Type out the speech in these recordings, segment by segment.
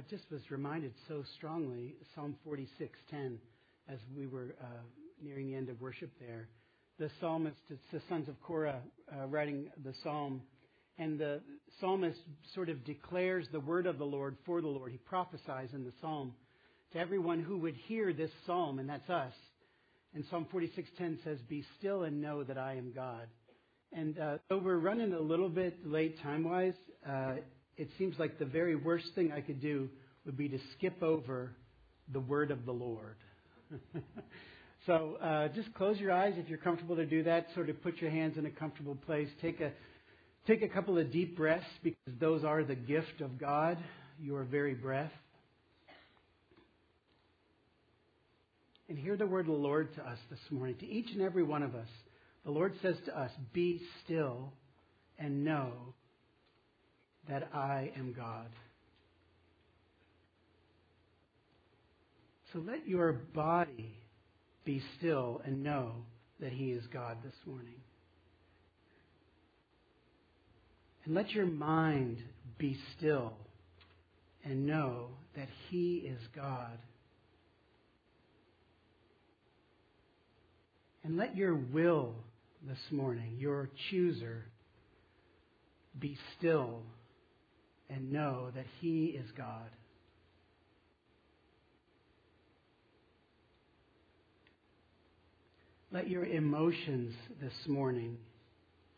I just was reminded so strongly, Psalm 46:10, as we were uh, nearing the end of worship there. The psalmist, it's the sons of Korah uh, writing the psalm, and the psalmist sort of declares the word of the Lord for the Lord. He prophesies in the psalm to everyone who would hear this psalm, and that's us. And Psalm 46:10 says, "Be still and know that I am God." And uh, though we're running a little bit late time-wise, uh, it seems like the very worst thing I could do would be to skip over the word of the Lord. so uh, just close your eyes if you're comfortable to do that. Sort of put your hands in a comfortable place. Take a take a couple of deep breaths because those are the gift of God. Your very breath. And hear the word of the Lord to us this morning, to each and every one of us. The Lord says to us, Be still and know that I am God. So let your body be still and know that He is God this morning. And let your mind be still and know that He is God. And let your will this morning, your chooser, be still and know that He is God. Let your emotions this morning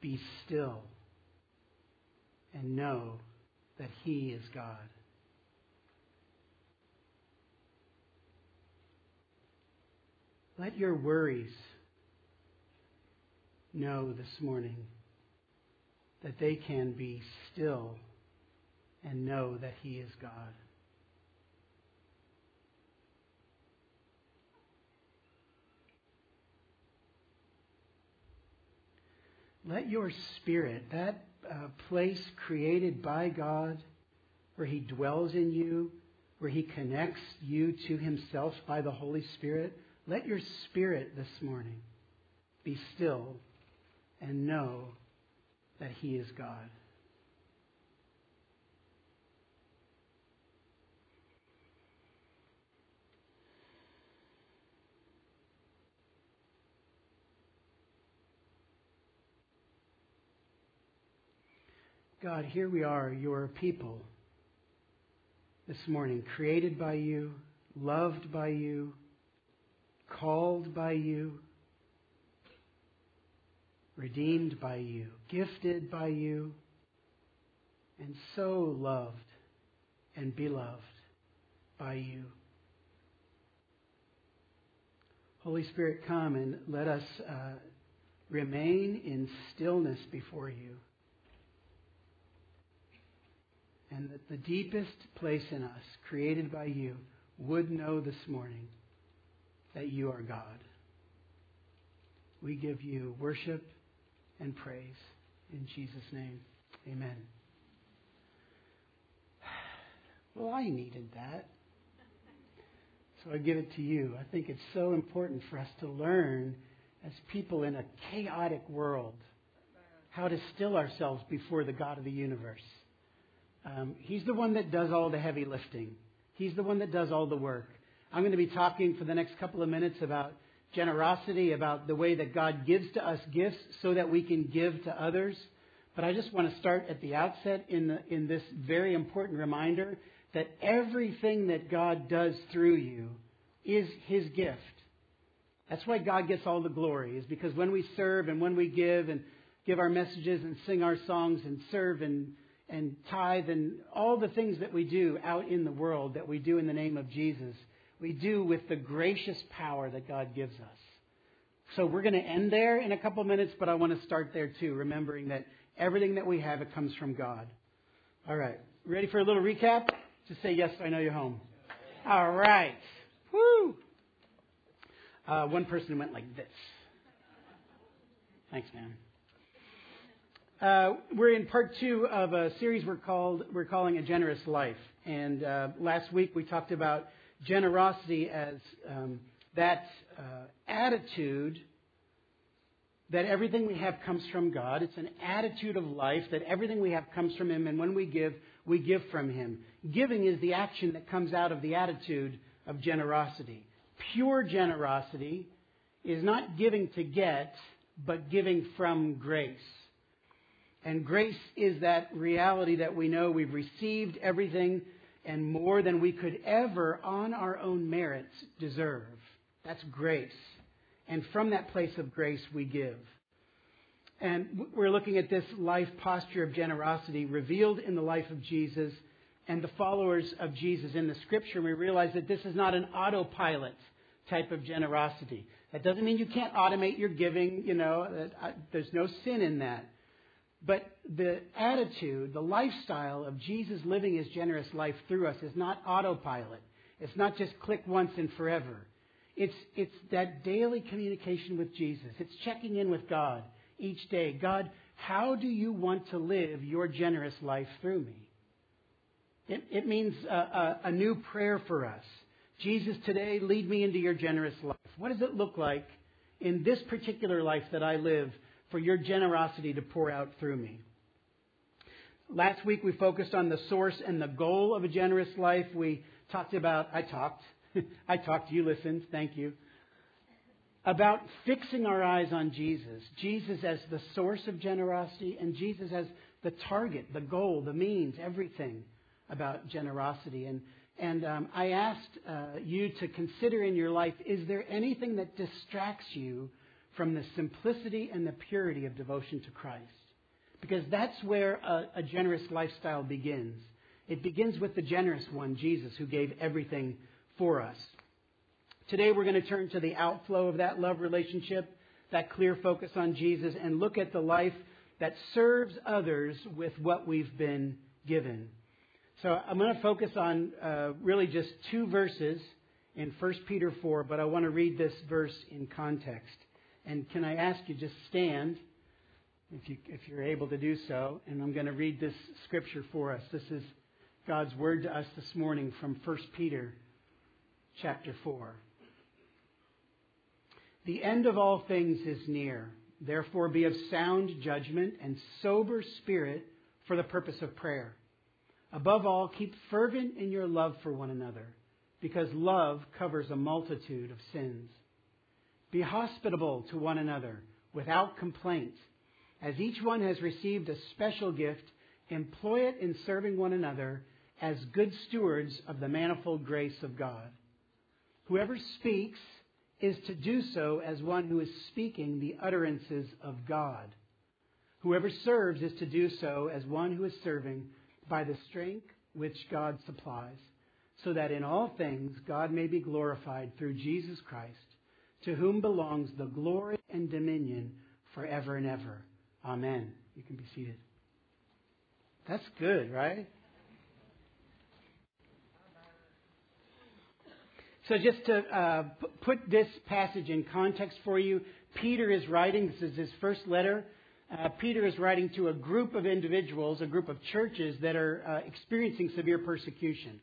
be still and know that He is God. Let your worries know this morning that they can be still and know that He is God. Let your spirit, that uh, place created by God, where He dwells in you, where He connects you to Himself by the Holy Spirit, let your spirit this morning be still and know that He is God. God, here we are, your people, this morning, created by you, loved by you, called by you, redeemed by you, gifted by you, and so loved and beloved by you. Holy Spirit, come and let us uh, remain in stillness before you and that the deepest place in us, created by you, would know this morning that you are God. We give you worship and praise in Jesus' name. Amen. Well, I needed that. So I give it to you. I think it's so important for us to learn as people in a chaotic world how to still ourselves before the God of the universe. Um, he's the one that does all the heavy lifting. He's the one that does all the work. I'm going to be talking for the next couple of minutes about generosity, about the way that God gives to us gifts so that we can give to others. But I just want to start at the outset in, the, in this very important reminder that everything that God does through you is His gift. That's why God gets all the glory, is because when we serve and when we give and give our messages and sing our songs and serve and and tithe and all the things that we do out in the world that we do in the name of Jesus, we do with the gracious power that God gives us. So we're going to end there in a couple minutes, but I want to start there too, remembering that everything that we have, it comes from God. All right. Ready for a little recap? Just say, yes, I know you're home. All right. Woo! Uh, one person went like this. Thanks, man. Uh, we're in part two of a series we're called we're calling a generous life. And uh, last week we talked about generosity as um, that uh, attitude that everything we have comes from God. It's an attitude of life that everything we have comes from Him, and when we give, we give from Him. Giving is the action that comes out of the attitude of generosity. Pure generosity is not giving to get, but giving from grace. And grace is that reality that we know we've received everything and more than we could ever, on our own merits, deserve. That's grace. And from that place of grace, we give. And we're looking at this life posture of generosity revealed in the life of Jesus and the followers of Jesus in the scripture. And We realize that this is not an autopilot type of generosity. That doesn't mean you can't automate your giving, you know, uh, there's no sin in that. But the attitude, the lifestyle of Jesus living his generous life through us is not autopilot. It's not just click once and forever. It's, it's that daily communication with Jesus. It's checking in with God each day. God, how do you want to live your generous life through me? It, it means a, a, a new prayer for us. Jesus, today, lead me into your generous life. What does it look like in this particular life that I live for your generosity to pour out through me. Last week we focused on the source and the goal of a generous life. We talked about, I talked, I talked, you listened, thank you, about fixing our eyes on Jesus. Jesus as the source of generosity and Jesus as the target, the goal, the means, everything about generosity. And, and um, I asked uh, you to consider in your life is there anything that distracts you from the simplicity and the purity of devotion to Christ. Because that's where a, a, generous lifestyle begins. It begins with the generous one, Jesus, who gave everything for us. Today we're going to turn to the outflow of that love relationship, that clear focus on Jesus, and look at the life that serves others with what we've been given. So I'm going to focus on uh, really just two verses in 1 Peter 4, but I want to read this verse in context. And can I ask you just stand, if, you, if you're able to do so, and I'm going to read this scripture for us. This is God's word to us this morning from 1 Peter chapter 4. The end of all things is near. Therefore, be of sound judgment and sober spirit for the purpose of prayer. Above all, keep fervent in your love for one another, because love covers a multitude of sins. Be hospitable to one another without complaint. As each one has received a special gift, employ it in serving one another as good stewards of the manifold grace of God. Whoever speaks is to do so as one who is speaking the utterances of God. Whoever serves is to do so as one who is serving by the strength which God supplies, so that in all things God may be glorified through Jesus Christ to whom belongs the glory and dominion forever and ever. Amen. You can be seated. That's good, right? So, just to uh, put this passage in context for you, Peter is writing, this is his first letter. Uh, Peter is writing to a group of individuals, a group of churches that are uh, experiencing severe persecution.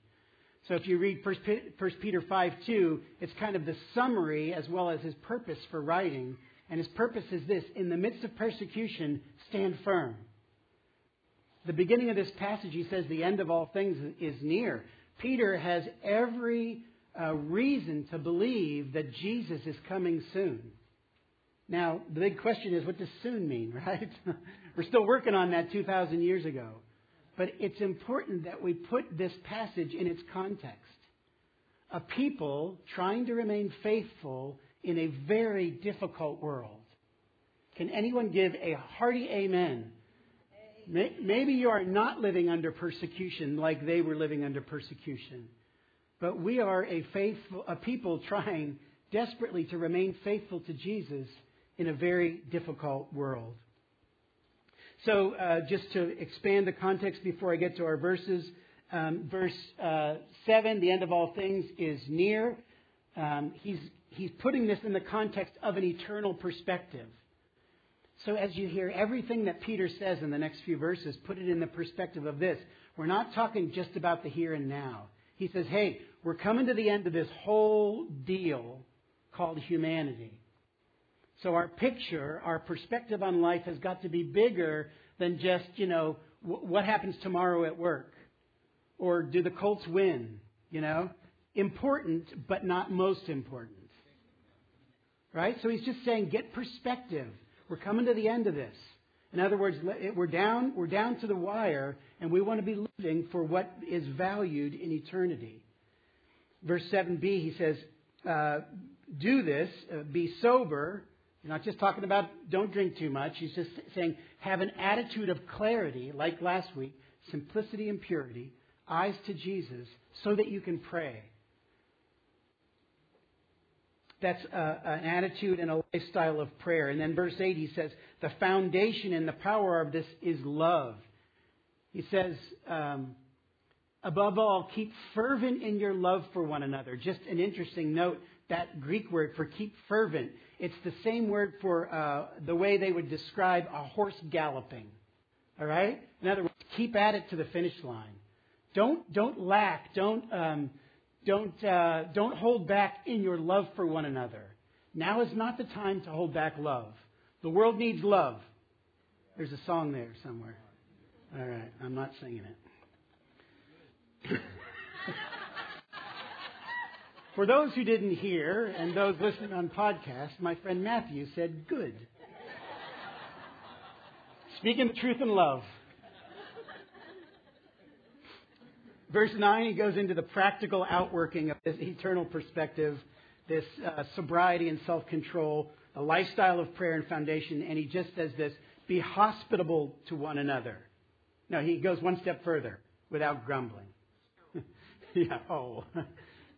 So if you read 1 Peter 5 2, it's kind of the summary as well as his purpose for writing. And his purpose is this in the midst of persecution, stand firm. The beginning of this passage, he says, the end of all things is near. Peter has every uh, reason to believe that Jesus is coming soon. Now, the big question is, what does soon mean, right? We're still working on that 2,000 years ago. But it's important that we put this passage in its context. A people trying to remain faithful in a very difficult world. Can anyone give a hearty amen? Maybe you are not living under persecution like they were living under persecution. But we are a faithful, a people trying desperately to remain faithful to Jesus in a very difficult world. So, uh, just to expand the context before I get to our verses, um, verse uh, 7, the end of all things is near. Um, he's, he's putting this in the context of an eternal perspective. So, as you hear everything that Peter says in the next few verses, put it in the perspective of this. We're not talking just about the here and now. He says, hey, we're coming to the end of this whole deal called humanity. So our picture, our perspective on life has got to be bigger than just, you know, w- what happens tomorrow at work Or do the Colts win? You know? Important, but not most important. Right? So he's just saying, get perspective. We're coming to the end of this. In other words, we're down, we're down to the wire, and we want to be living for what is valued in eternity. Verse 7b, he says, uh, do this, uh, be sober. You're not just talking about don't drink too much. He's just saying have an attitude of clarity, like last week, simplicity and purity, eyes to Jesus, so that you can pray. That's a, an attitude and a lifestyle of prayer. And then verse 8, he says, the foundation and the power of this is love. He says, um, above all, keep fervent in your love for one another. Just an interesting note that Greek word for keep fervent. It's the same word for uh, the way they would describe a horse galloping. All right? In other words, keep at it to the finish line. Don't, don't lack. Don't, um, don't, uh, don't hold back in your love for one another. Now is not the time to hold back love. The world needs love. There's a song there somewhere. All right, I'm not singing it. For those who didn't hear and those listening on podcast, my friend Matthew said, Good. Speaking the truth in love. Verse 9, he goes into the practical outworking of this eternal perspective, this uh, sobriety and self control, a lifestyle of prayer and foundation, and he just says this be hospitable to one another. No, he goes one step further without grumbling. yeah, oh.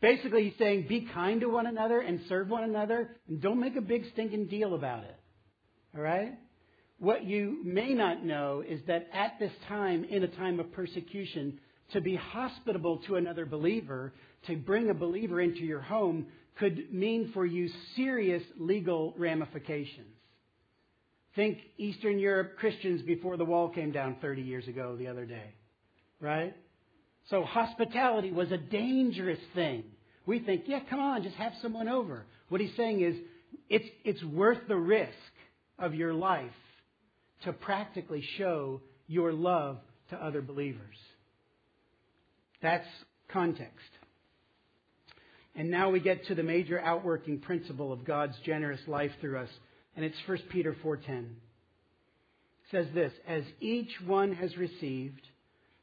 Basically, he's saying be kind to one another and serve one another, and don't make a big stinking deal about it. All right? What you may not know is that at this time, in a time of persecution, to be hospitable to another believer, to bring a believer into your home, could mean for you serious legal ramifications. Think Eastern Europe Christians before the wall came down 30 years ago the other day, right? So hospitality was a dangerous thing. We think, yeah, come on, just have someone over. What he's saying is, it's, it's worth the risk of your life to practically show your love to other believers. That's context. And now we get to the major outworking principle of God's generous life through us, and it's 1 Peter 4:10. It says this, as each one has received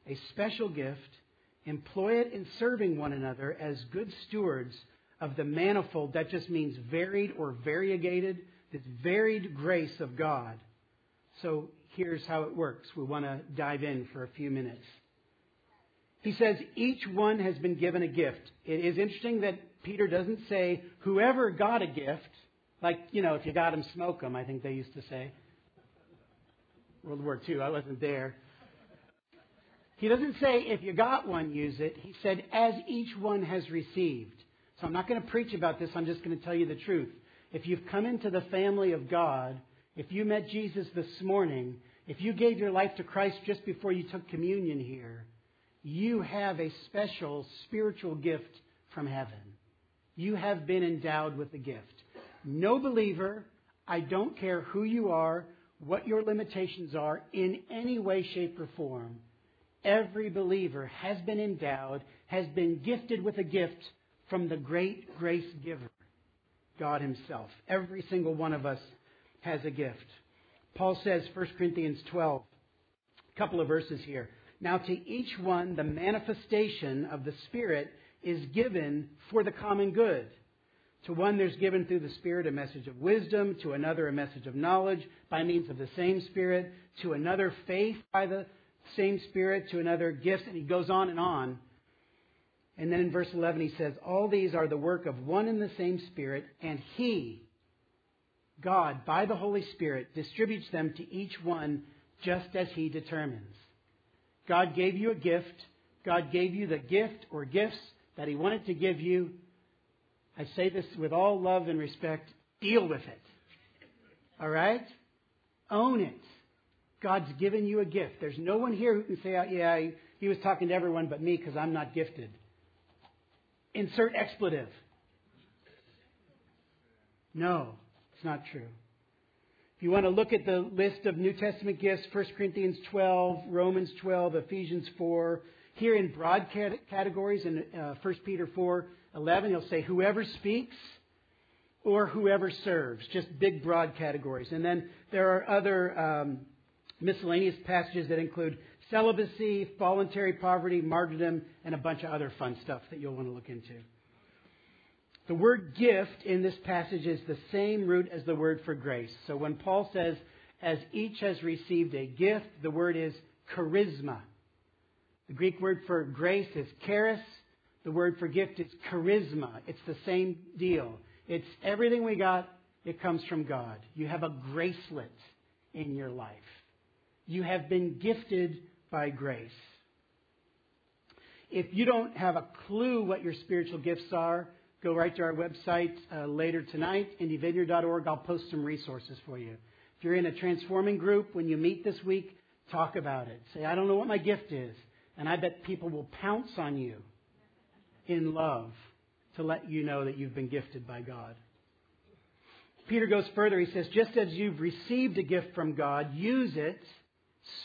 a special gift, employ it in serving one another as good stewards of the manifold, that just means varied or variegated, this varied grace of God. So here's how it works. We want to dive in for a few minutes. He says each one has been given a gift. It is interesting that Peter doesn't say whoever got a gift, like, you know, if you got them, smoke them, I think they used to say. World War II, I wasn't there. He doesn't say if you got one, use it. He said as each one has received. So I'm not going to preach about this, I'm just going to tell you the truth. If you've come into the family of God, if you met Jesus this morning, if you gave your life to Christ just before you took communion here, you have a special spiritual gift from heaven. You have been endowed with a gift. No believer, I don't care who you are, what your limitations are, in any way, shape, or form, every believer has been endowed, has been gifted with a gift from the great grace giver, God Himself. Every single one of us has a gift. Paul says, 1 Corinthians 12, a couple of verses here. Now, to each one, the manifestation of the Spirit is given for the common good. To one, there's given through the Spirit a message of wisdom, to another, a message of knowledge by means of the same Spirit, to another, faith by the same Spirit, to another, gifts, and he goes on and on. And then in verse 11, he says, All these are the work of one and the same Spirit, and He, God, by the Holy Spirit, distributes them to each one just as He determines. God gave you a gift. God gave you the gift or gifts that He wanted to give you. I say this with all love and respect. Deal with it. All right? Own it. God's given you a gift. There's no one here who can say, oh, yeah, he was talking to everyone but me because I'm not gifted. Insert expletive. No, it's not true. If you want to look at the list of New Testament gifts, 1 Corinthians 12, Romans 12, Ephesians 4, Here in broad categories, in uh, 1 Peter 4 11, he'll say, whoever speaks or whoever serves. Just big, broad categories. And then there are other um, miscellaneous passages that include celibacy, voluntary poverty, martyrdom, and a bunch of other fun stuff that you'll want to look into. The word gift in this passage is the same root as the word for grace. So when Paul says, as each has received a gift, the word is charisma. The Greek word for grace is charis. The word for gift is charisma. It's the same deal. It's everything we got, it comes from God. You have a gracelet in your life. You have been gifted by grace. If you don't have a clue what your spiritual gifts are, go right to our website uh, later tonight, indyvineyard.org. I'll post some resources for you. If you're in a transforming group, when you meet this week, talk about it. Say, I don't know what my gift is. And I bet people will pounce on you in love to let you know that you've been gifted by God. Peter goes further. He says, just as you've received a gift from God, use it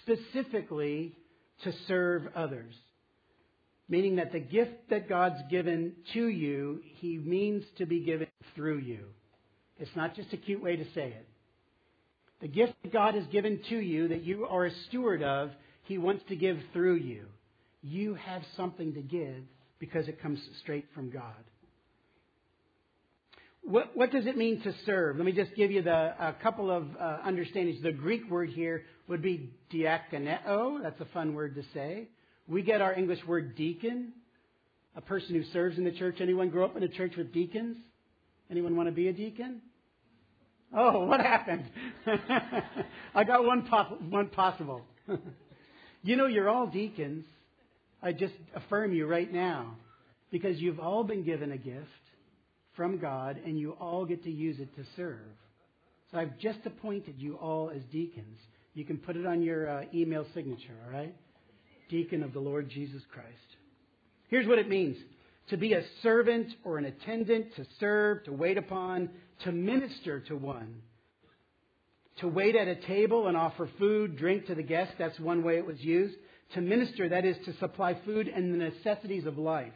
specifically to serve others. Meaning that the gift that God's given to you, He means to be given through you. It's not just a cute way to say it. The gift that God has given to you that you are a steward of, He wants to give through you. You have something to give because it comes straight from God. What, what does it mean to serve? Let me just give you the, a couple of uh, understandings. The Greek word here would be diakoneo. That's a fun word to say. We get our English word deacon, a person who serves in the church. Anyone grow up in a church with deacons? Anyone want to be a deacon? Oh, what happened? I got one, one possible. you know, you're all deacons. I just affirm you right now because you've all been given a gift from God and you all get to use it to serve. So I've just appointed you all as deacons. You can put it on your uh, email signature, all right? Deacon of the Lord Jesus Christ. Here's what it means to be a servant or an attendant, to serve, to wait upon, to minister to one. To wait at a table and offer food, drink to the guest, that's one way it was used. To minister, that is to supply food and the necessities of life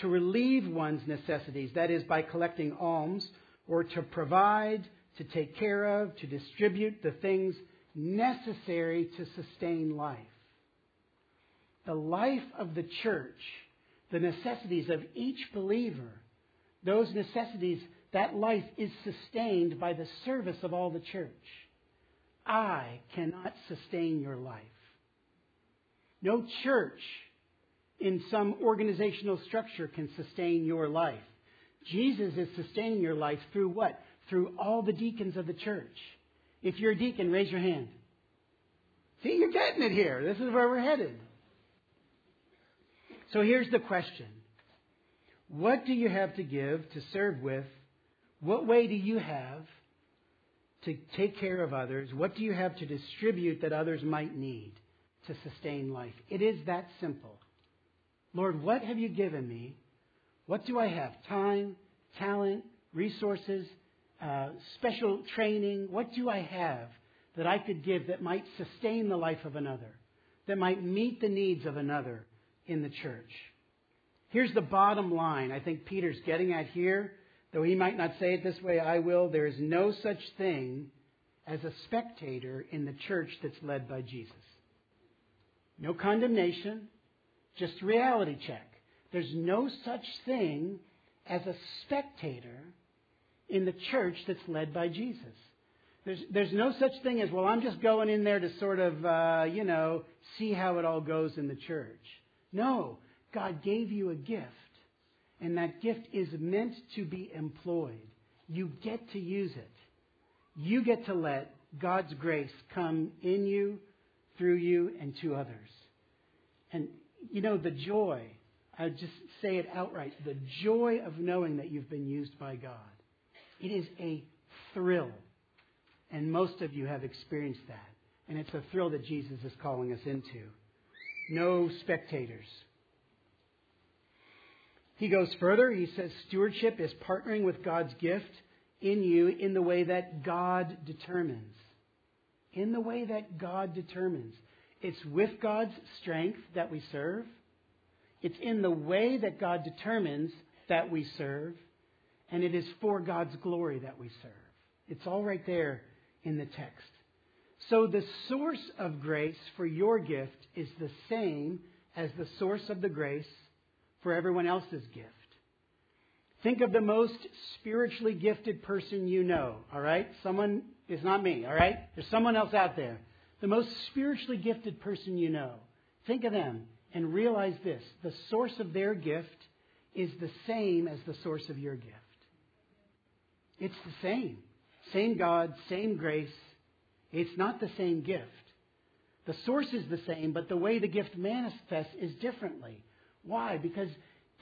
to relieve one's necessities, that is, by collecting alms, or to provide, to take care of, to distribute the things necessary to sustain life. The life of the church, the necessities of each believer, those necessities, that life is sustained by the service of all the church. I cannot sustain your life. No church in some organizational structure can sustain your life. Jesus is sustaining your life through what? Through all the deacons of the church. If you're a deacon, raise your hand. See, you're getting it here. This is where we're headed. So here's the question What do you have to give to serve with? What way do you have to take care of others? What do you have to distribute that others might need to sustain life? It is that simple. Lord, what have you given me? What do I have? Time, talent, resources, uh, special training? What do I have that I could give that might sustain the life of another, that might meet the needs of another in the church? Here's the bottom line I think Peter's getting at here. Though he might not say it this way, I will. There is no such thing as a spectator in the church that's led by Jesus. No condemnation, just reality check. There's no such thing as a spectator in the church that's led by Jesus. There's, there's no such thing as, well, I'm just going in there to sort of, uh, you know, see how it all goes in the church. No, God gave you a gift, and that gift is meant to be employed. You get to use it. You get to let God's grace come in you, through you, and to others. And you know, the joy, I just say it outright, the joy of knowing that you've been used by God. It is a thrill. And most of you have experienced that. And it's a thrill that Jesus is calling us into. No spectators. He goes further. He says stewardship is partnering with God's gift in you in the way that God determines. In the way that God determines. It's with God's strength that we serve. It's in the way that God determines that we serve. And it is for God's glory that we serve. It's all right there in the text. So the source of grace for your gift is the same as the source of the grace for everyone else's gift. Think of the most spiritually gifted person you know, all right? Someone is not me, all right? There's someone else out there. The most spiritually gifted person you know. Think of them and realize this the source of their gift is the same as the source of your gift. It's the same. Same God, same grace. It's not the same gift. The source is the same, but the way the gift manifests is differently. Why? Because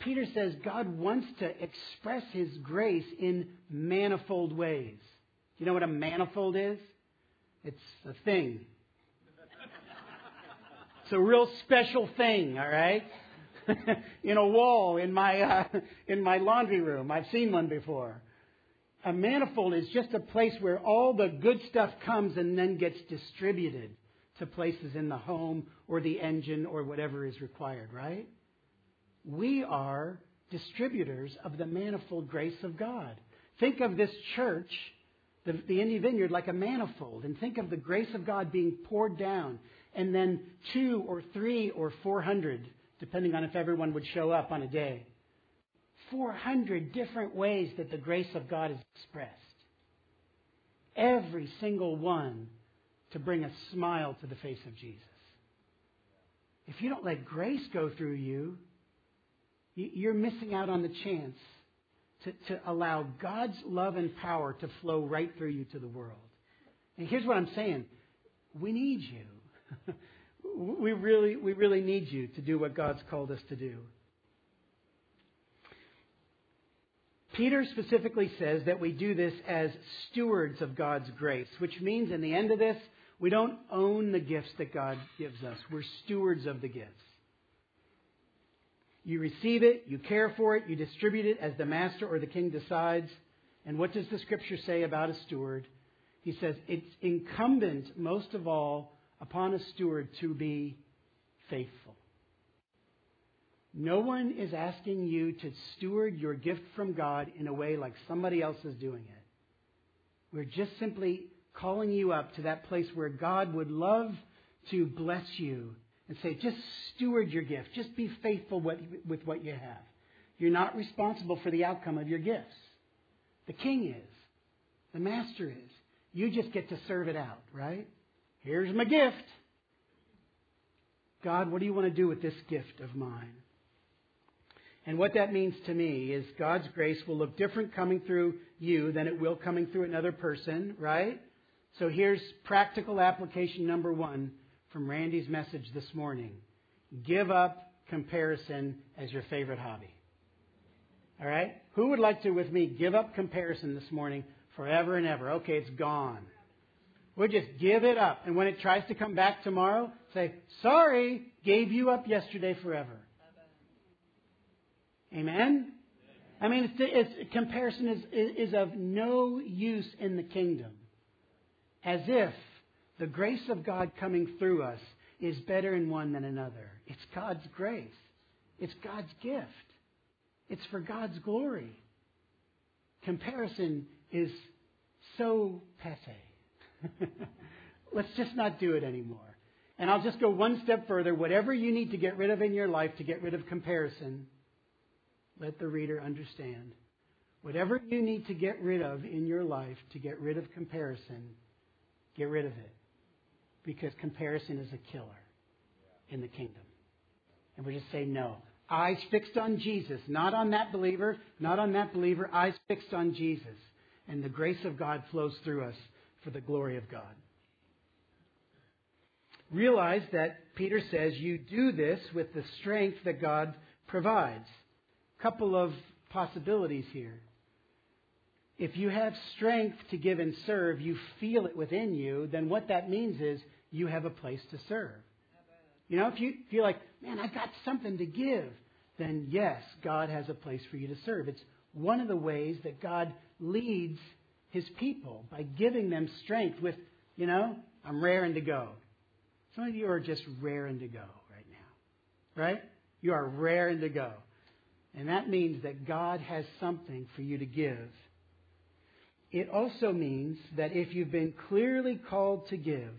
Peter says God wants to express his grace in manifold ways. Do you know what a manifold is? It's a thing. It's a real special thing, all right? in a wall in my uh, in my laundry room. I've seen one before. A manifold is just a place where all the good stuff comes and then gets distributed to places in the home or the engine or whatever is required, right? We are distributors of the manifold grace of God. Think of this church, the, the Indy Vineyard, like a manifold, and think of the grace of God being poured down, and then two or three or four hundred, depending on if everyone would show up on a day. 400 different ways that the grace of God is expressed. Every single one to bring a smile to the face of Jesus. If you don't let grace go through you, you're missing out on the chance to, to allow God's love and power to flow right through you to the world. And here's what I'm saying we need you. we, really, we really need you to do what God's called us to do. Peter specifically says that we do this as stewards of God's grace, which means in the end of this, we don't own the gifts that God gives us. We're stewards of the gifts. You receive it, you care for it, you distribute it as the master or the king decides. And what does the scripture say about a steward? He says it's incumbent, most of all, upon a steward to be faithful. No one is asking you to steward your gift from God in a way like somebody else is doing it. We're just simply calling you up to that place where God would love to bless you and say, just steward your gift. Just be faithful with what you have. You're not responsible for the outcome of your gifts. The king is. The master is. You just get to serve it out, right? Here's my gift. God, what do you want to do with this gift of mine? And what that means to me is God's grace will look different coming through you than it will coming through another person, right? So here's practical application number one from Randy's message this morning. Give up comparison as your favorite hobby. All right? Who would like to, with me, give up comparison this morning forever and ever? Okay, it's gone. We'll just give it up. And when it tries to come back tomorrow, say, sorry, gave you up yesterday forever. Amen? I mean, it's, it's, comparison is, is, is of no use in the kingdom. As if the grace of God coming through us is better in one than another. It's God's grace. It's God's gift. It's for God's glory. Comparison is so passe. Let's just not do it anymore. And I'll just go one step further. Whatever you need to get rid of in your life to get rid of comparison, let the reader understand. Whatever you need to get rid of in your life to get rid of comparison, get rid of it. Because comparison is a killer in the kingdom. And we just say no. Eyes fixed on Jesus, not on that believer, not on that believer, eyes fixed on Jesus. And the grace of God flows through us for the glory of God. Realize that Peter says you do this with the strength that God provides couple of possibilities here. If you have strength to give and serve, you feel it within you, then what that means is you have a place to serve. You know, if you feel like, man, I've got something to give, then yes, God has a place for you to serve. It's one of the ways that God leads his people by giving them strength with, you know, I'm raring to go. Some of you are just raring to go right now, right? You are raring to go. And that means that God has something for you to give. It also means that if you've been clearly called to give,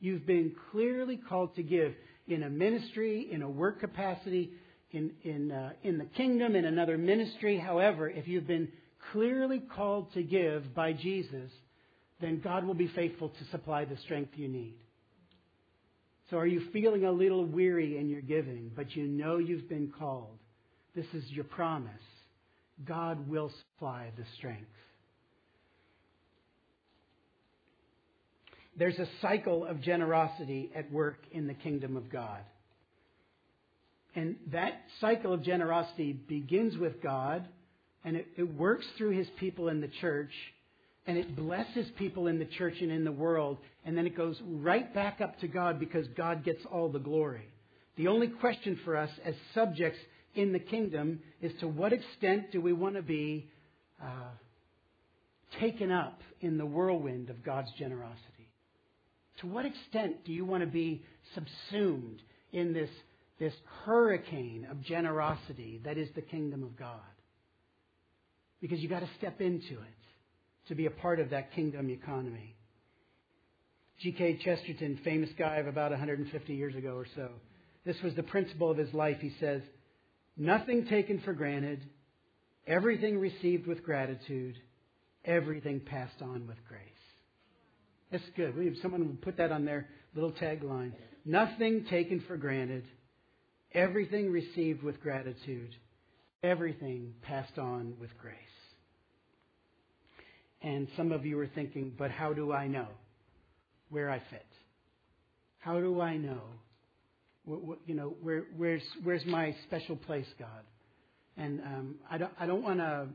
you've been clearly called to give in a ministry, in a work capacity, in, in, uh, in the kingdom, in another ministry. However, if you've been clearly called to give by Jesus, then God will be faithful to supply the strength you need. So are you feeling a little weary in your giving, but you know you've been called? This is your promise. God will supply the strength. There's a cycle of generosity at work in the kingdom of God. And that cycle of generosity begins with God, and it, it, works through his people in the church, and it blesses people in the church and in the world, and then it goes right back up to God because God gets all the glory. The only question for us as subjects in the kingdom is to what extent do we want to be uh, taken up in the whirlwind of God's generosity? To what extent do you want to be subsumed in this, this hurricane of generosity that is the kingdom of God? Because you've got to step into it to be a part of that kingdom economy. G.K. Chesterton, famous guy of about 150 years ago or so, this was the principle of his life. He says, Nothing taken for granted, everything received with gratitude, everything passed on with grace. That's good. We, someone would put that on their little tagline. Nothing taken for granted, everything received with gratitude, everything passed on with grace. And some of you are thinking, but how do I know where I fit? How do I know? What, what, you know, where, where's where's my special place, God? And um, I don't I don't want to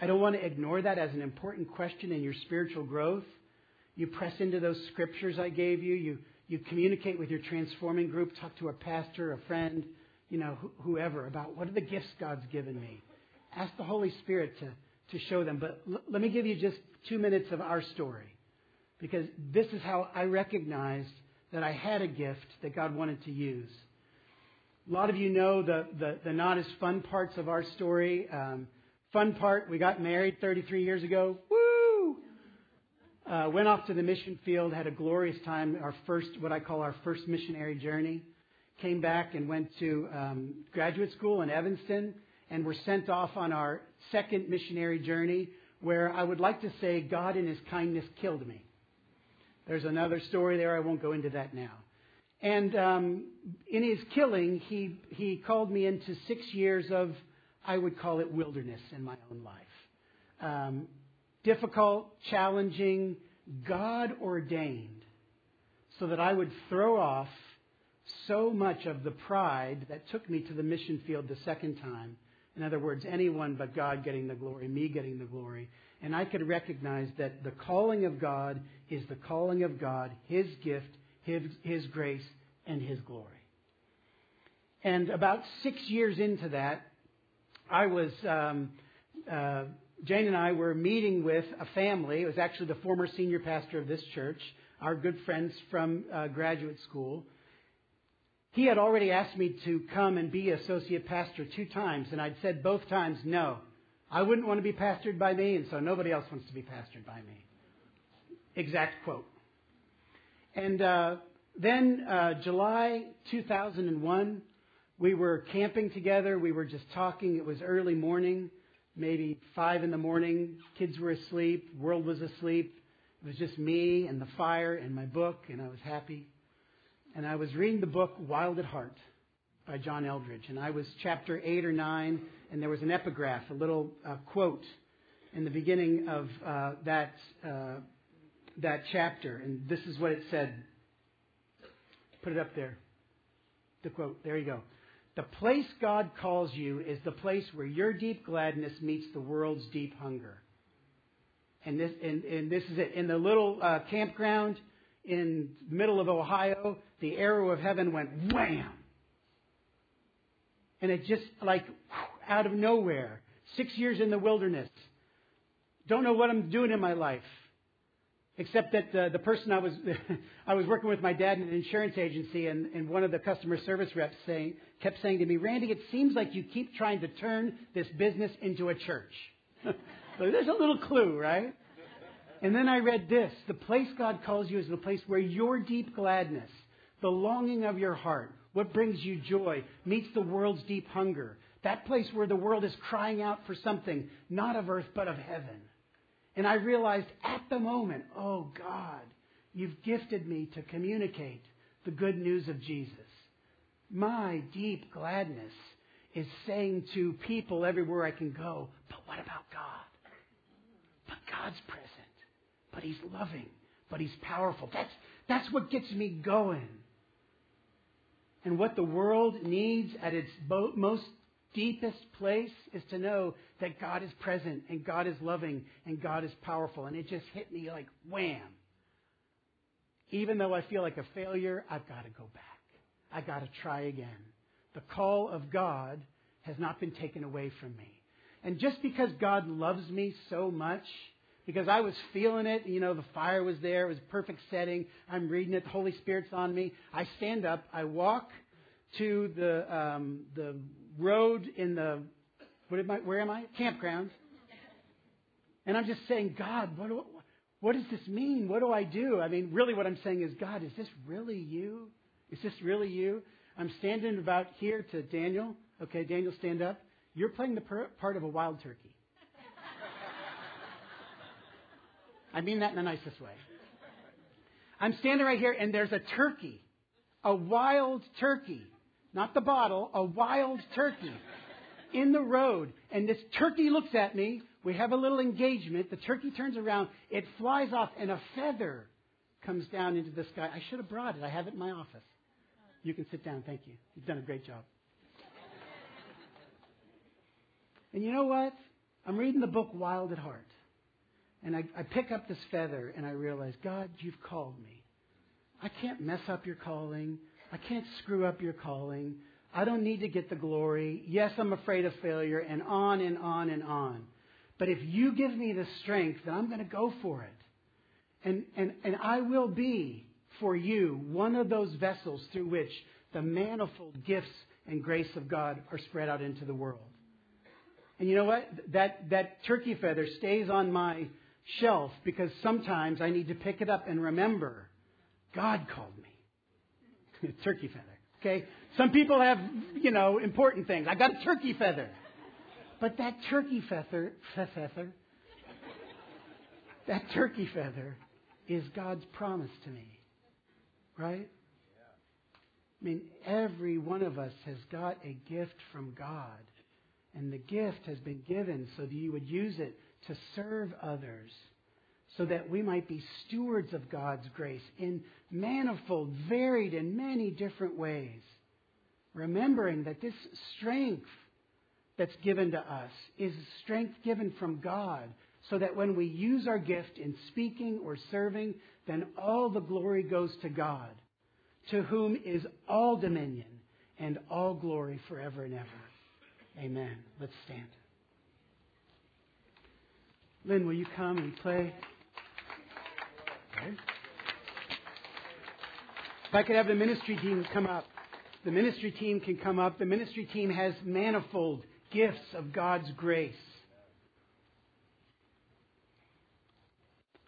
I don't want to ignore that as an important question in your spiritual growth. You press into those scriptures I gave you. You, you communicate with your transforming group, talk to a pastor, a friend, you know, wh- whoever about what are the gifts God's given me. Ask the Holy Spirit to, to show them. But l- let me give you just two minutes of our story because this is how I recognized that I had a gift that God wanted to use. A lot of you know the, the, the not as fun parts of our story. Um, fun part, we got married 33 years ago. Woo! uh, went off to the mission field, had a glorious time, our first, what I call our first missionary journey. Came back and went to um, graduate school in Evanston and were sent off on our second missionary journey where I would like to say God in his kindness killed me. There's another story there. I won't go into that now. And um, in his killing, he, he called me into six years of, I would call it wilderness in my own life. Um, difficult, challenging, God ordained so that I would throw off so much of the pride that took me to the mission field the second time. In other words, anyone but God getting the glory, me getting the glory. And I could recognize that the calling of God is the calling of God, His gift, His, His grace, and His glory. And about six years into that, I was um, uh, Jane and I were meeting with a family. It was actually the former senior pastor of this church, our good friends from uh, graduate school. He had already asked me to come and be associate pastor two times, and I'd said both times no. I wouldn't want to be pastored by me, and so nobody else wants to be pastored by me. Exact quote. And uh, then uh, July 2001, we were camping together. We were just talking. It was early morning maybe five in the morning. Kids were asleep. World was asleep. It was just me and the fire and my book, and I was happy. And I was reading the book Wild at Heart by John Eldredge, and I was chapter eight or nine, and there was an epigraph, a little uh, quote in the beginning of uh, that uh, that chapter, and this is what it said. Put it up there. The quote. There you go. The place God calls you is the place where your deep gladness meets the world's deep hunger. And this, and, and this is it. In the little uh, campground in the middle of Ohio, the arrow of heaven went wham. And it just like out of nowhere. Six years in the wilderness. Don't know what I'm doing in my life. Except that uh, the person I was I was working with my dad in an insurance agency, and, and one of the customer service reps saying kept saying to me, Randy, it seems like you keep trying to turn this business into a church. so there's a little clue, right? And then I read this: the place God calls you is the place where your deep gladness, the longing of your heart, what brings you joy, meets the world's deep hunger. That place where the world is crying out for something, not of earth, but of heaven. And I realized at the moment, oh God, you've gifted me to communicate the good news of Jesus. My deep gladness is saying to people everywhere I can go, but what about God? But God's present. But He's loving. But He's powerful. That's, that's what gets me going. And what the world needs at its most deepest place is to know that God is present and God is loving and God is powerful. And it just hit me like wham. Even though I feel like a failure, I've got to go back. I've got to try again. The call of God has not been taken away from me. And just because God loves me so much, because I was feeling it, you know, the fire was there, it was a perfect setting, I'm reading it, the Holy Spirit's on me, I stand up, I walk to the, um, the road in the, what am I, where am I? Campgrounds. And I'm just saying, God, what, what does this mean? What do I do? I mean, really what I'm saying is, God, is this really you? Is this really you? I'm standing about here to Daniel. Okay, Daniel, stand up. You're playing the part of a wild turkey. I mean that in the nicest way. I'm standing right here, and there's a turkey, a wild turkey not the bottle, a wild turkey in the road. And this turkey looks at me. We have a little engagement. The turkey turns around. It flies off, and a feather comes down into the sky. I should have brought it. I have it in my office. You can sit down. Thank you. You've done a great job. And you know what? I'm reading the book Wild at Heart. And I, I pick up this feather and I realize, God, you've called me. I can't mess up your calling. I can't screw up your calling. I don't need to get the glory. Yes, I'm afraid of failure, and on and on and on. But if you give me the strength, then I'm going to go for it. And, and, and I will be for you one of those vessels through which the manifold gifts and grace of God are spread out into the world. And you know what? That, that turkey feather stays on my shelf because sometimes I need to pick it up and remember God called me. turkey feather. Okay? Some people have, you know, important things. I got a turkey feather. But that turkey feather, feather, that turkey feather is God's promise to me. Right? I mean, every one of us has got a gift from God. And the gift has been given so that you would use it to serve others so that we might be stewards of God's grace in manifold, varied, and many different ways. Remembering that this strength that's given to us is strength given from God, so that when we use our gift in speaking or serving, then all the glory goes to God, to whom is all dominion and all glory forever and ever. Amen. Let's stand. Lynn, will you come and play? If I could have the ministry team come up. The ministry team can come up. The ministry team has manifold gifts of God's grace.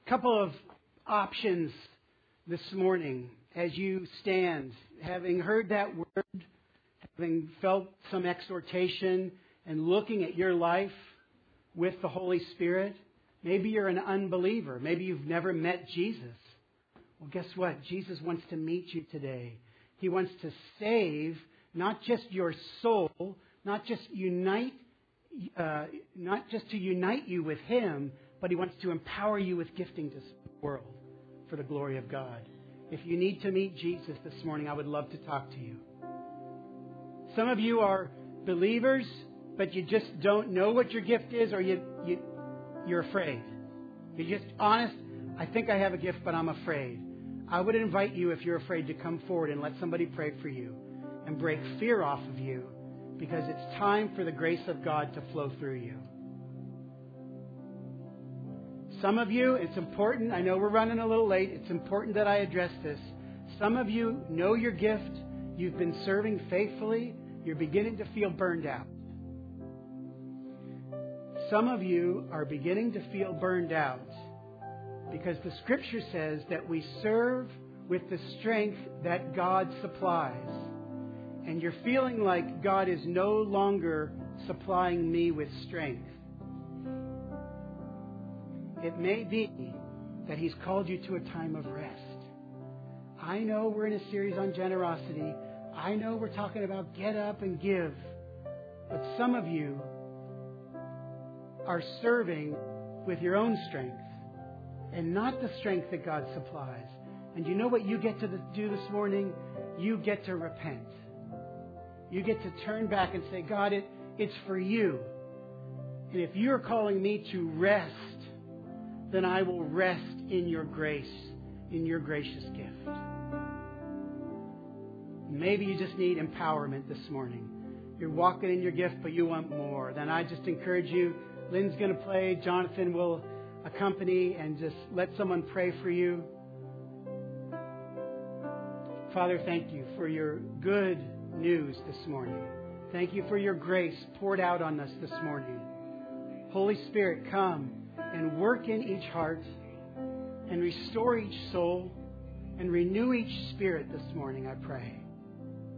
A couple of options this morning as you stand, having heard that word, having felt some exhortation, and looking at your life with the Holy Spirit. Maybe you're an unbeliever. Maybe you've never met Jesus. Well, guess what? Jesus wants to meet you today. He wants to save not just your soul, not just unite, uh, not just to unite you with Him, but He wants to empower you with gifting to the world for the glory of God. If you need to meet Jesus this morning, I would love to talk to you. Some of you are believers, but you just don't know what your gift is, or you, you you're afraid. You're just honest. I think I have a gift, but I'm afraid. I would invite you, if you're afraid, to come forward and let somebody pray for you and break fear off of you because it's time for the grace of God to flow through you. Some of you, it's important. I know we're running a little late. It's important that I address this. Some of you know your gift. You've been serving faithfully. You're beginning to feel burned out. Some of you are beginning to feel burned out because the scripture says that we serve with the strength that God supplies. And you're feeling like God is no longer supplying me with strength. It may be that He's called you to a time of rest. I know we're in a series on generosity. I know we're talking about get up and give. But some of you are serving with your own strength and not the strength that God supplies. And you know what you get to do this morning? You get to repent. You get to turn back and say, God, it, it's for you. And if you're calling me to rest, then I will rest in your grace, in your gracious gift. Maybe you just need empowerment this morning. You're walking in your gift, but you want more. Then I just encourage you. Lynn's going to play. Jonathan will accompany and just let someone pray for you. Father, thank you for your good news this morning. Thank you for your grace poured out on us this morning. Holy Spirit, come and work in each heart and restore each soul and renew each spirit this morning, I pray.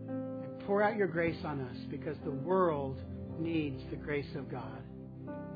And pour out your grace on us because the world needs the grace of God.